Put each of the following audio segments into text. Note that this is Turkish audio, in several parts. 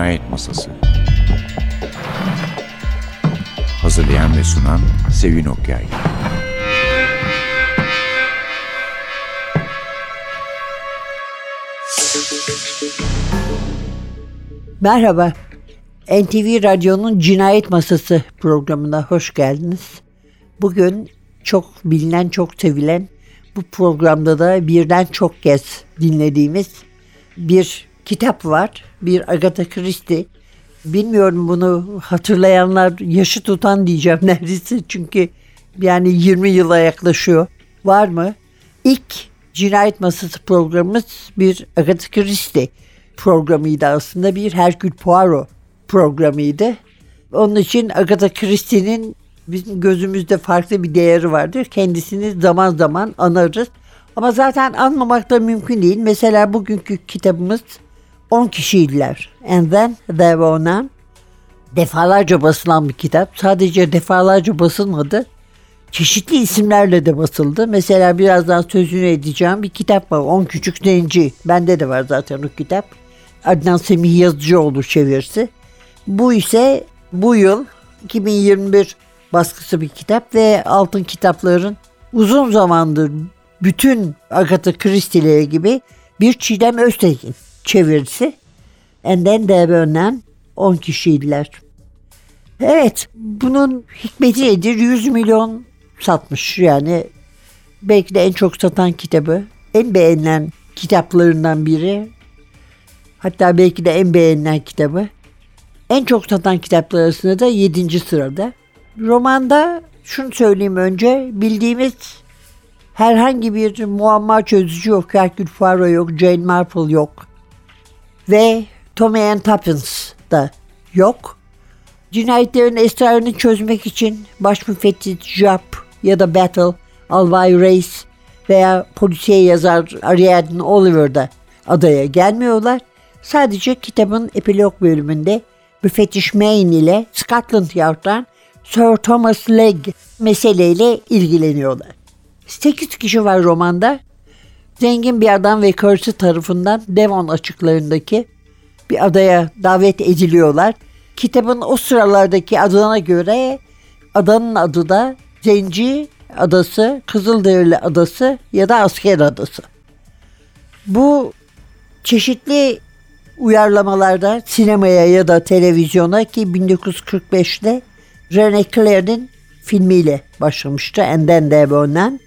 Cinayet Masası Hazırlayan ve sunan Sevin Okyay Merhaba. NTV Radyo'nun Cinayet Masası programına hoş geldiniz. Bugün çok bilinen, çok sevilen bu programda da birden çok kez dinlediğimiz bir kitap var. Bir Agatha Christie. Bilmiyorum bunu hatırlayanlar yaşı tutan diyeceğim neredeyse çünkü yani 20 yıla yaklaşıyor. Var mı? İlk Cinayet Masası programımız bir Agatha Christie programıydı aslında. Bir Hercule Poirot programıydı. Onun için Agatha Christie'nin bizim gözümüzde farklı bir değeri vardır. Kendisini zaman zaman anarız. Ama zaten anmamak da mümkün değil. Mesela bugünkü kitabımız 10 kişiydiler. And then there were none. Defalarca basılan bir kitap. Sadece defalarca basılmadı. Çeşitli isimlerle de basıldı. Mesela birazdan sözünü edeceğim bir kitap var. 10 Küçük Zenci. Bende de var zaten o kitap. Adnan Semih Yazıcıoğlu çevirisi. Bu ise bu yıl 2021 baskısı bir kitap ve altın kitapların uzun zamandır bütün Agatha Christie'leri gibi bir Çiğdem Öztekin çevirisi. Enden Devönen 10 kişiydiler. Evet bunun hikmeti nedir? 100 milyon satmış yani belki de en çok satan kitabı. En beğenilen kitaplarından biri. Hatta belki de en beğenilen kitabı. En çok satan kitaplar arasında da 7. sırada. Romanda şunu söyleyeyim önce bildiğimiz herhangi bir muamma çözücü yok. Hercule Poirot yok, Jane Marple yok. Ve Tommy and Tuppence da yok. Cinayetlerin esrarını çözmek için baş müfettiş Jap ya da Battle, Alvay Reis veya polisiye yazar Ariadne Oliver da adaya gelmiyorlar. Sadece kitabın epilog bölümünde müfettiş Maine ile Scotland Yard'dan Sir Thomas Legg meseleyle ilgileniyorlar. 8 kişi var romanda. Zengin bir adam ve karısı tarafından Devon açıklarındaki bir adaya davet ediliyorlar. Kitabın o sıralardaki adına göre adanın adı da Zenci Adası, Kızılderili Adası ya da Asker Adası. Bu çeşitli uyarlamalarda sinemaya ya da televizyona ki 1945'te René Clair'in filmiyle başlamıştı. Enden Devon'dan.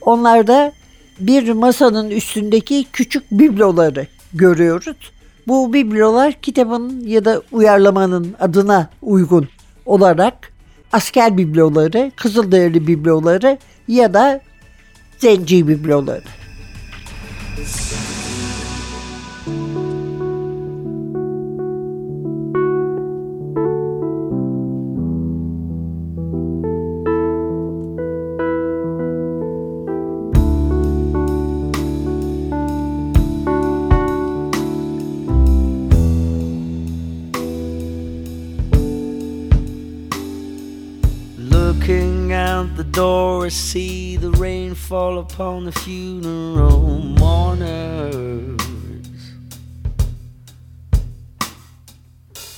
Onlarda bir masanın üstündeki küçük bibloları görüyoruz. Bu biblolar kitabın ya da uyarlamanın adına uygun olarak asker bibloları, Kızılderili bibloları ya da zenci bibloları. Upon the funeral mourners.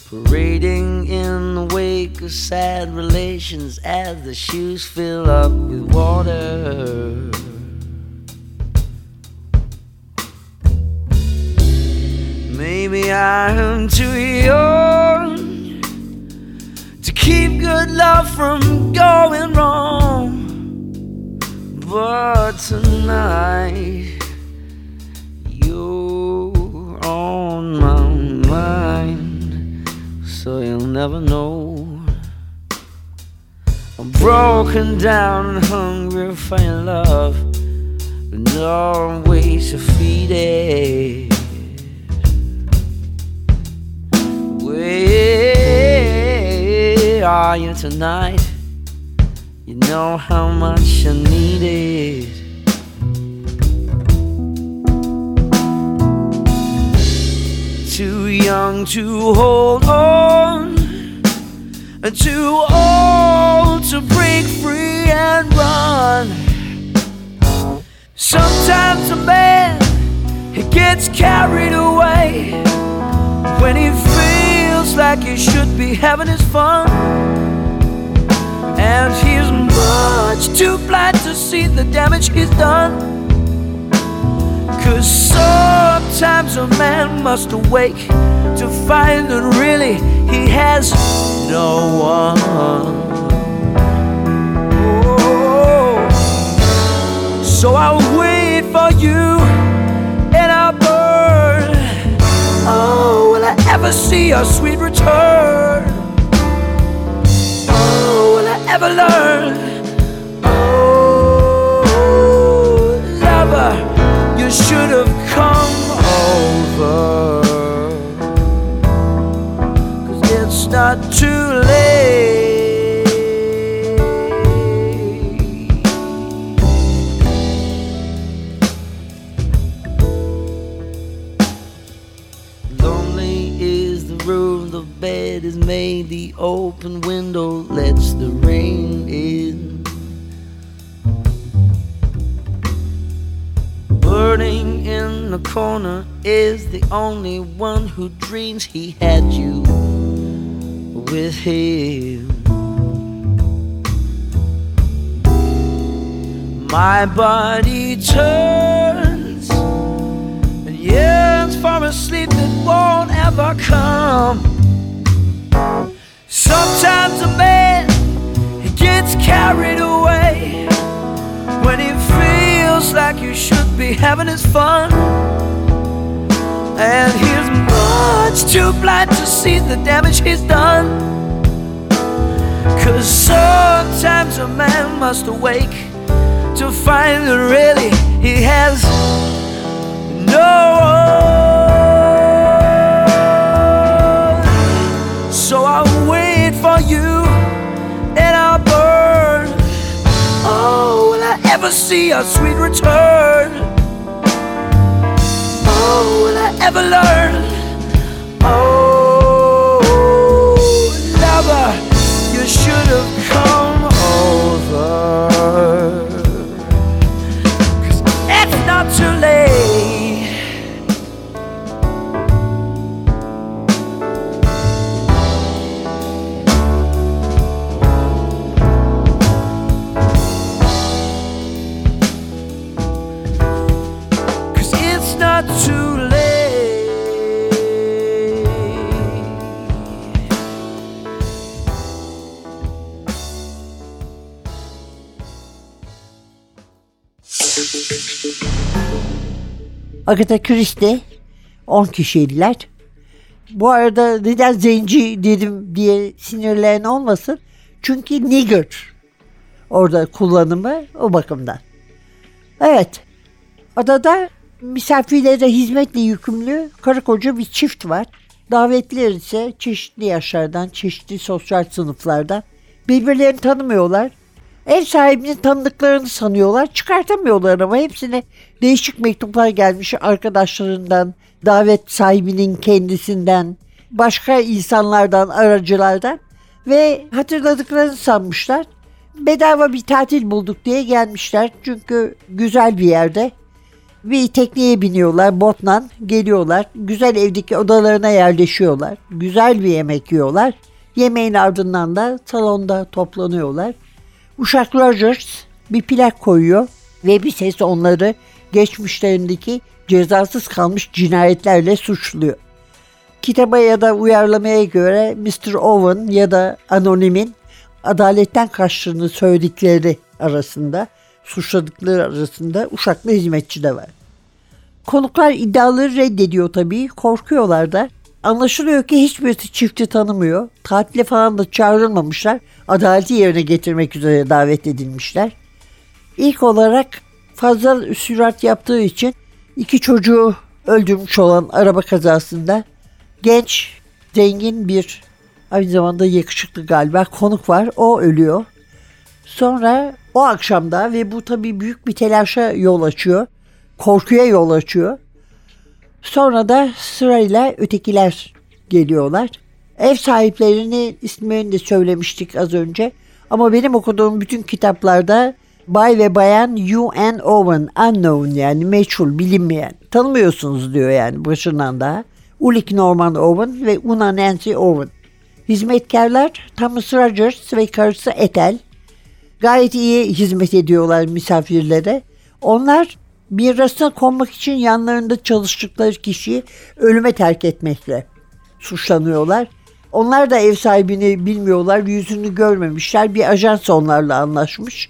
Parading in the wake of sad relations as the shoes fill up with water. Maybe I am too young to keep good love from going wrong. But tonight you're on my mind, so you'll never know. I'm broken down and hungry for your love, but no ways to feed it. Where are you tonight? You know how much I need it. Too young to hold on, and too old to break free and run. Sometimes a man he gets carried away when he feels. like he should be having his fun. And he's much too blind to see the damage he's done. Cause sometimes a man must awake to find that really he has no one. Oh, so I'll wait for you and I'll burn. Oh, will I ever see your sweet return? never learn. Only one who dreams he had you with him. My body turns and yearns for a sleep that won't ever come. Sometimes a man he gets carried away when he feels like you should be having his fun. And he's much too blind to see the damage he's done. Cause sometimes a man must awake to find that really he has no one. So I'll wait for you and I'll burn. Oh, will I ever see a sweet return? Will I ever learn? Oh, lover, you should have come over. Agatha Christie 10 kişiydiler. Bu arada neden zenci dedim diye sinirleyen olmasın. Çünkü nigger orada kullanımı o bakımdan. Evet. Adada misafirlere hizmetle yükümlü karı koca bir çift var. Davetliler ise çeşitli yaşlardan, çeşitli sosyal sınıflardan. Birbirlerini tanımıyorlar. Ev sahibinin tanıdıklarını sanıyorlar. Çıkartamıyorlar ama hepsine değişik mektuplar gelmiş arkadaşlarından, davet sahibinin kendisinden, başka insanlardan, aracılardan ve hatırladıklarını sanmışlar. Bedava bir tatil bulduk diye gelmişler. Çünkü güzel bir yerde. Bir tekneye biniyorlar, botla geliyorlar. Güzel evdeki odalarına yerleşiyorlar. Güzel bir yemek yiyorlar. Yemeğin ardından da salonda toplanıyorlar. Uşak Rogers bir plak koyuyor ve bir ses onları geçmişlerindeki cezasız kalmış cinayetlerle suçluyor. Kitaba ya da uyarlamaya göre Mr. Owen ya da Anonym'in adaletten kaçtığını söyledikleri arasında, suçladıkları arasında uşaklı hizmetçi de var. Konuklar iddiaları reddediyor tabii, korkuyorlar da. Anlaşılıyor ki hiçbirisi çifti tanımıyor. Tatile falan da çağrılmamışlar. Adaleti yerine getirmek üzere davet edilmişler. İlk olarak fazla sürat yaptığı için iki çocuğu öldürmüş olan araba kazasında genç, zengin bir aynı zamanda yakışıklı galiba konuk var. O ölüyor. Sonra o akşamda ve bu tabii büyük bir telaşa yol açıyor. Korkuya yol açıyor. Sonra da sırayla ötekiler geliyorlar. Ev sahiplerini ismini de söylemiştik az önce. Ama benim okuduğum bütün kitaplarda Bay ve Bayan U.N. Owen, unknown yani meçhul, bilinmeyen. Tanımıyorsunuz diyor yani başından daha. Ulik Norman Owen ve Una Nancy Owen. Hizmetkarlar Thomas Rogers ve karısı Ethel. Gayet iyi hizmet ediyorlar misafirlere. Onlar mirasına konmak için yanlarında çalıştıkları kişiyi ölüme terk etmekle suçlanıyorlar. Onlar da ev sahibini bilmiyorlar, yüzünü görmemişler. Bir ajans onlarla anlaşmış.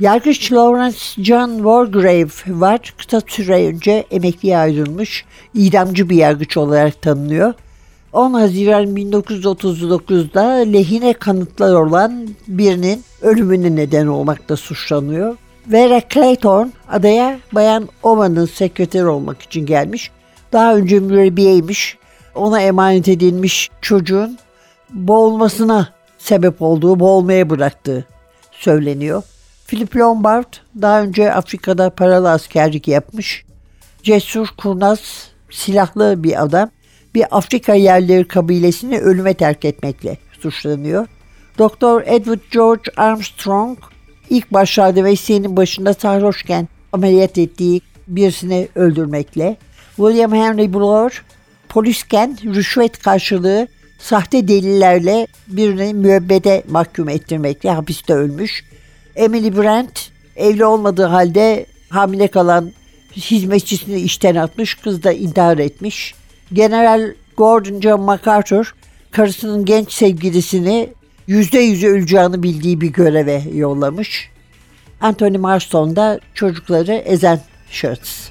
Yargıç Lawrence John Wargrave var. Kısa süre önce emekliye ayrılmış. İdamcı bir yargıç olarak tanınıyor. 10 Haziran 1939'da lehine kanıtlar olan birinin ölümüne neden olmakta suçlanıyor. Vera Clayton adaya Bayan Oman'ın sekreteri olmak için gelmiş. Daha önce mürebbiyeymiş. Ona emanet edilmiş çocuğun boğulmasına sebep olduğu, boğulmaya bıraktığı söyleniyor. Philip Lombard daha önce Afrika'da paralı askerlik yapmış. Cesur, kurnaz, silahlı bir adam. Bir Afrika yerleri kabilesini ölüme terk etmekle suçlanıyor. Doktor Edward George Armstrong ilk başlarda mesleğinin başında sarhoşken ameliyat ettiği birisini öldürmekle. William Henry Bloor polisken rüşvet karşılığı sahte delillerle birini müebbede mahkum ettirmekle hapiste ölmüş. Emily Brent evli olmadığı halde hamile kalan hizmetçisini işten atmış, kız da intihar etmiş. General Gordon John MacArthur karısının genç sevgilisini yüzde yüzü öleceğini bildiği bir göreve yollamış. Anthony Marston da çocukları ezen şahıs.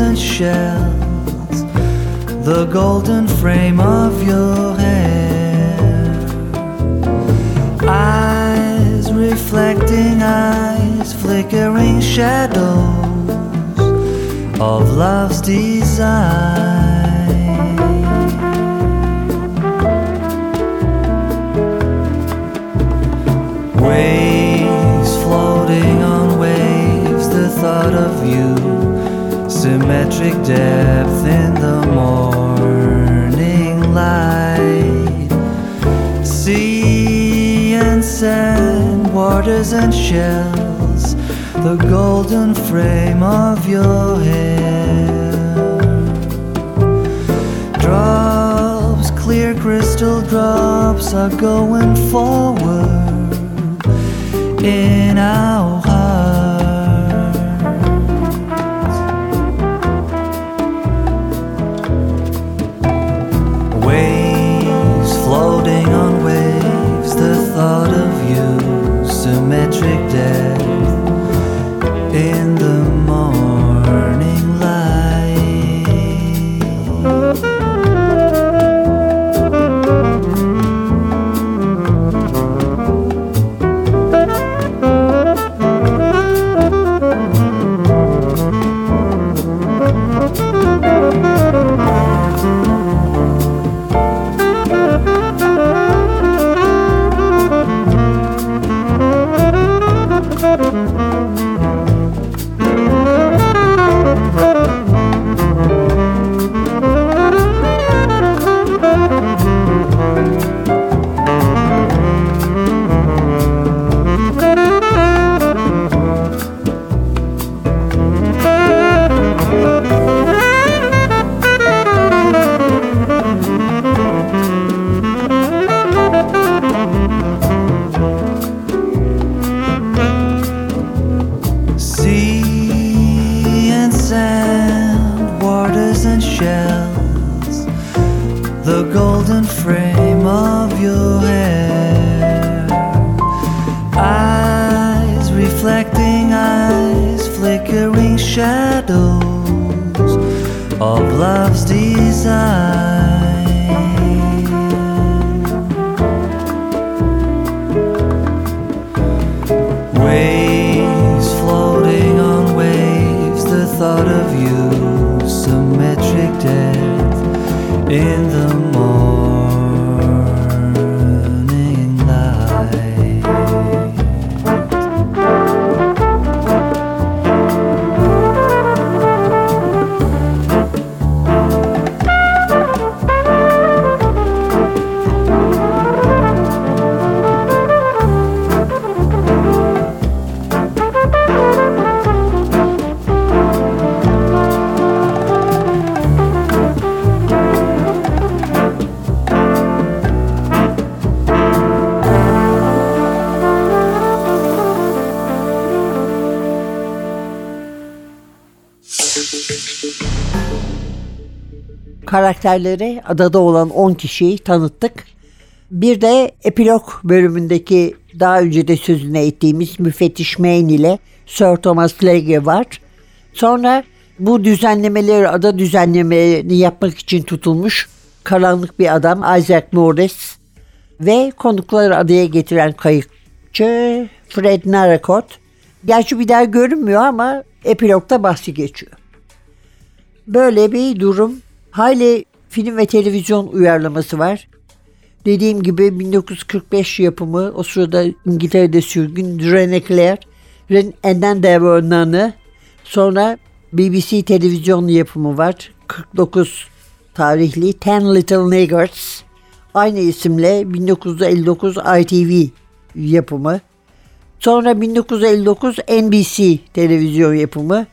And shells, the golden frame of your hair, eyes reflecting eyes, flickering shadows of love's design. Symmetric depth in the morning light. Sea and sand, waters and shells, the golden frame of your hair. Drops, clear crystal drops are going forward in our of you, symmetric death in the karakterleri adada olan 10 kişiyi tanıttık. Bir de epilog bölümündeki daha önce de sözüne ettiğimiz müfettiş Maine ile Sir Thomas Legge var. Sonra bu düzenlemeleri, ada düzenlemelerini yapmak için tutulmuş karanlık bir adam Isaac Morris ve konukları adaya getiren kayıkçı Fred Narakot. Gerçi bir daha görünmüyor ama epilogda bahsi geçiyor. Böyle bir durum. Hayli film ve televizyon uyarlaması var. Dediğim gibi 1945 yapımı o sırada İngiltere'de sürgün Rene Clair'in Enden Devrananı sonra BBC televizyon yapımı var. 49 tarihli Ten Little Niggers aynı isimle 1959 ITV yapımı. Sonra 1959 NBC televizyon yapımı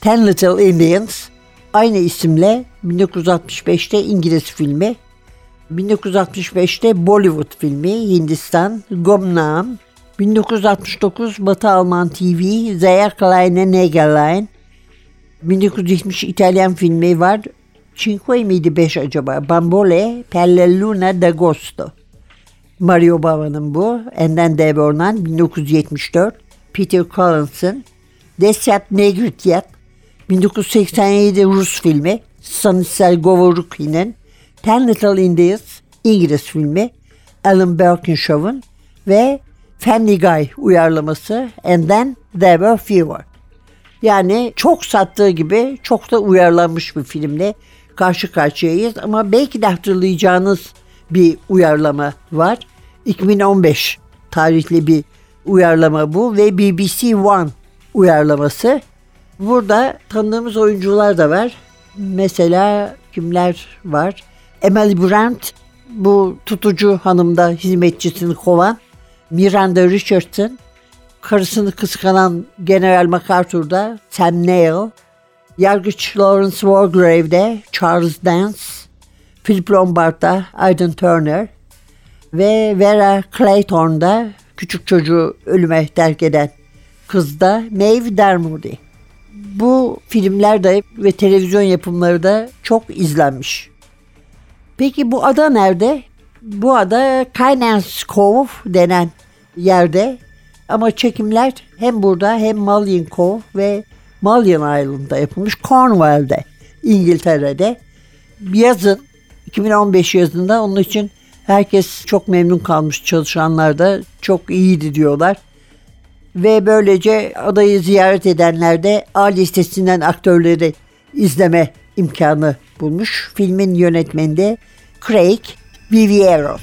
Ten Little Indians aynı isimle 1965'te İngiliz filmi. 1965'te Bollywood filmi Hindistan Gomnaam. 1969 Batı Alman TV Zaya Kleine Negerlein. 1970 İtalyan filmi var. Cinque miydi 5 acaba? Bambole per luna d'agosto. Mario Bava'nın bu. Enden Devornan 1974. Peter Collins'ın Desert Negrityat 1987 Rus filmi Stanisław Govorukhi'nin Ten Indians İngiliz filmi Alan Birkinshaw'ın ve Family Guy uyarlaması And Then There Were Fewer. Yani çok sattığı gibi çok da uyarlanmış bir filmle karşı karşıyayız ama belki de hatırlayacağınız bir uyarlama var. 2015 tarihli bir uyarlama bu ve BBC One uyarlaması. Burada tanıdığımız oyuncular da var. Mesela kimler var? Emily Brandt bu tutucu hanımda hizmetçisini kovan. Miranda Richardson, karısını kıskanan General MacArthur'da Sam Neill, Yargıç Lawrence Wargrave'de Charles Dance, Philip Lombard'da Aidan Turner ve Vera Clayton'da küçük çocuğu ölüme terk eden kızda Maeve Dermody. Bu filmler de ve televizyon yapımları da çok izlenmiş. Peki bu ada nerede? Bu ada Kynance Cove denen yerde ama çekimler hem burada hem Malin Cove ve Malin Island'da yapılmış Cornwall'de İngiltere'de yazın 2015 yazında onun için herkes çok memnun kalmış çalışanlar da çok iyiydi diyorlar. Ve böylece adayı ziyaret edenler de A listesinden aktörleri izleme imkanı bulmuş. Filmin yönetmeni de Craig Vivieros.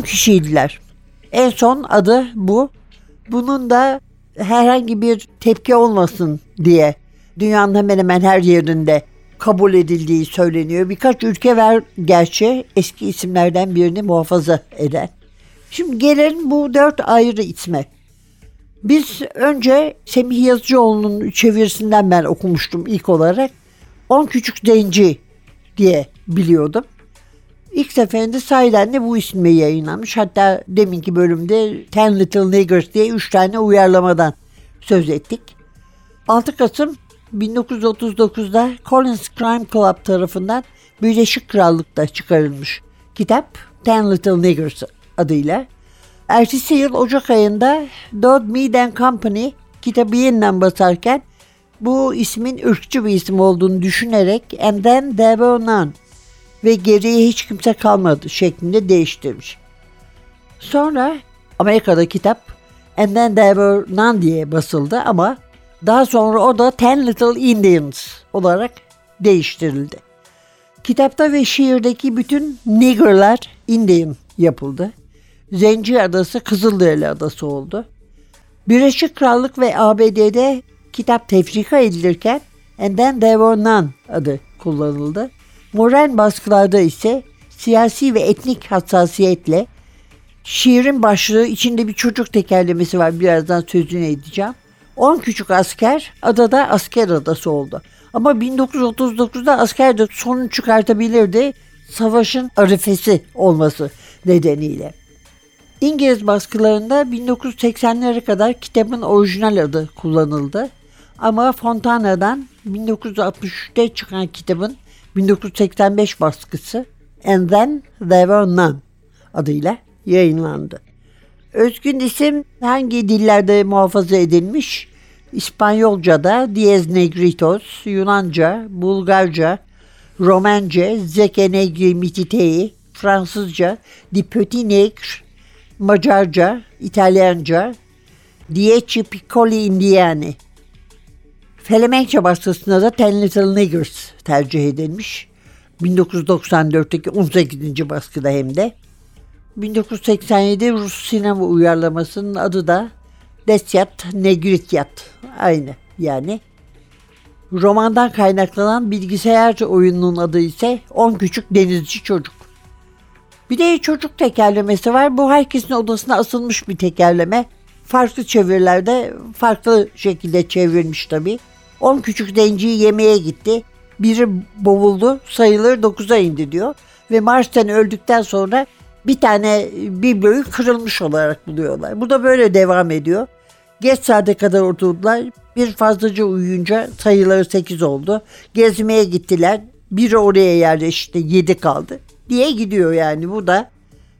10 kişiydiler. En son adı bu. Bunun da herhangi bir tepki olmasın diye dünyanın hemen hemen her yerinde kabul edildiği söyleniyor. Birkaç ülke var gerçi eski isimlerden birini muhafaza eden. Şimdi gelelim bu dört ayrı isme. Biz önce Semih Yazıcıoğlu'nun çevirisinden ben okumuştum ilk olarak. On Küçük Zenci diye biliyordum. İlk seferinde sahiden de bu isimle yayınlanmış. Hatta deminki bölümde Ten Little Niggers diye üç tane uyarlamadan söz ettik. 6 Kasım 1939'da Collins Crime Club tarafından Birleşik Krallık'ta çıkarılmış kitap Ten Little Niggers adıyla. Ertesi yıl Ocak ayında Dodd Mead Company kitabı yeniden basarken bu ismin ırkçı bir isim olduğunu düşünerek And Then There Were None ve geriye hiç kimse kalmadı şeklinde değiştirmiş. Sonra Amerika'da kitap And Then There Were None diye basıldı ama daha sonra o da Ten Little Indians olarak değiştirildi. Kitapta ve şiirdeki bütün niggerlar Indian yapıldı. Zenci Adası Kızılderili Adası oldu. Birleşik Krallık ve ABD'de kitap tefrika edilirken And Then There Were None adı kullanıldı. Modern baskılarda ise siyasi ve etnik hassasiyetle şiirin başlığı içinde bir çocuk tekerlemesi var birazdan sözünü edeceğim. 10 küçük asker adada asker adası oldu. Ama 1939'da asker de sorun çıkartabilirdi savaşın arifesi olması nedeniyle. İngiliz baskılarında 1980'lere kadar kitabın orijinal adı kullanıldı. Ama Fontana'dan 1963'te çıkan kitabın 1985 baskısı And Then There Were None adıyla yayınlandı. Özgün isim hangi dillerde muhafaza edilmiş? İspanyolca'da Diez Negritos, Yunanca, Bulgarca, Romence, Zeke Negri Mititei, Fransızca, Di Petit Negre, Macarca, İtalyanca, Dieci Piccoli Indiani. Felemenkçe baskısında da Ten Niggers tercih edilmiş. 1994'teki 18. baskıda hem de. 1987 Rus sinema uyarlamasının adı da Desyat Negrityat. Aynı yani. Romandan kaynaklanan bilgisayar oyununun adı ise 10 Küçük Denizci Çocuk. Bir de çocuk tekerlemesi var. Bu herkesin odasına asılmış bir tekerleme. Farklı çevirilerde farklı şekilde çevrilmiş tabii. 10 küçük zenciyi yemeğe gitti. Biri boğuldu sayılır 9'a indi diyor. Ve Mars'tan öldükten sonra bir tane bibloyu kırılmış olarak buluyorlar. Bu da böyle devam ediyor. Geç saate kadar oturdular. Bir fazlaca uyuyunca sayıları 8 oldu. Gezmeye gittiler. Biri oraya yerleşti 7 kaldı diye gidiyor yani bu da.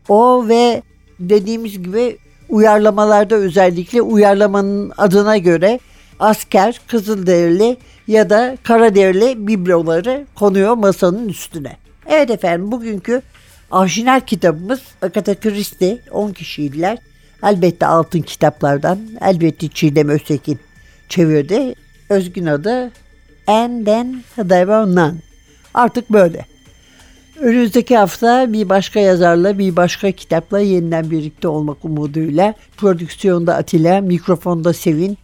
O ve dediğimiz gibi uyarlamalarda özellikle uyarlamanın adına göre asker, kızılderili ya da karaderili bibloları konuyor masanın üstüne. Evet efendim bugünkü orijinal kitabımız Agatha Christie 10 kişiydiler. Elbette altın kitaplardan, elbette Çiğdem Öztekin çevirdi. Özgün adı And Then There Were None. Artık böyle. Önümüzdeki hafta bir başka yazarla, bir başka kitapla yeniden birlikte olmak umuduyla. Prodüksiyonda Atilla, mikrofonda Sevin.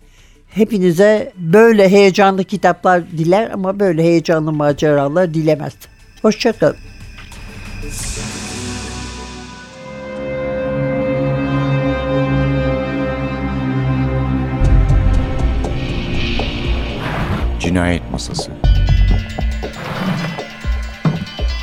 Hepinize böyle heyecanlı kitaplar diler ama böyle heyecanlı maceralar dilemez. Hoşçakalın. Cinayet Masası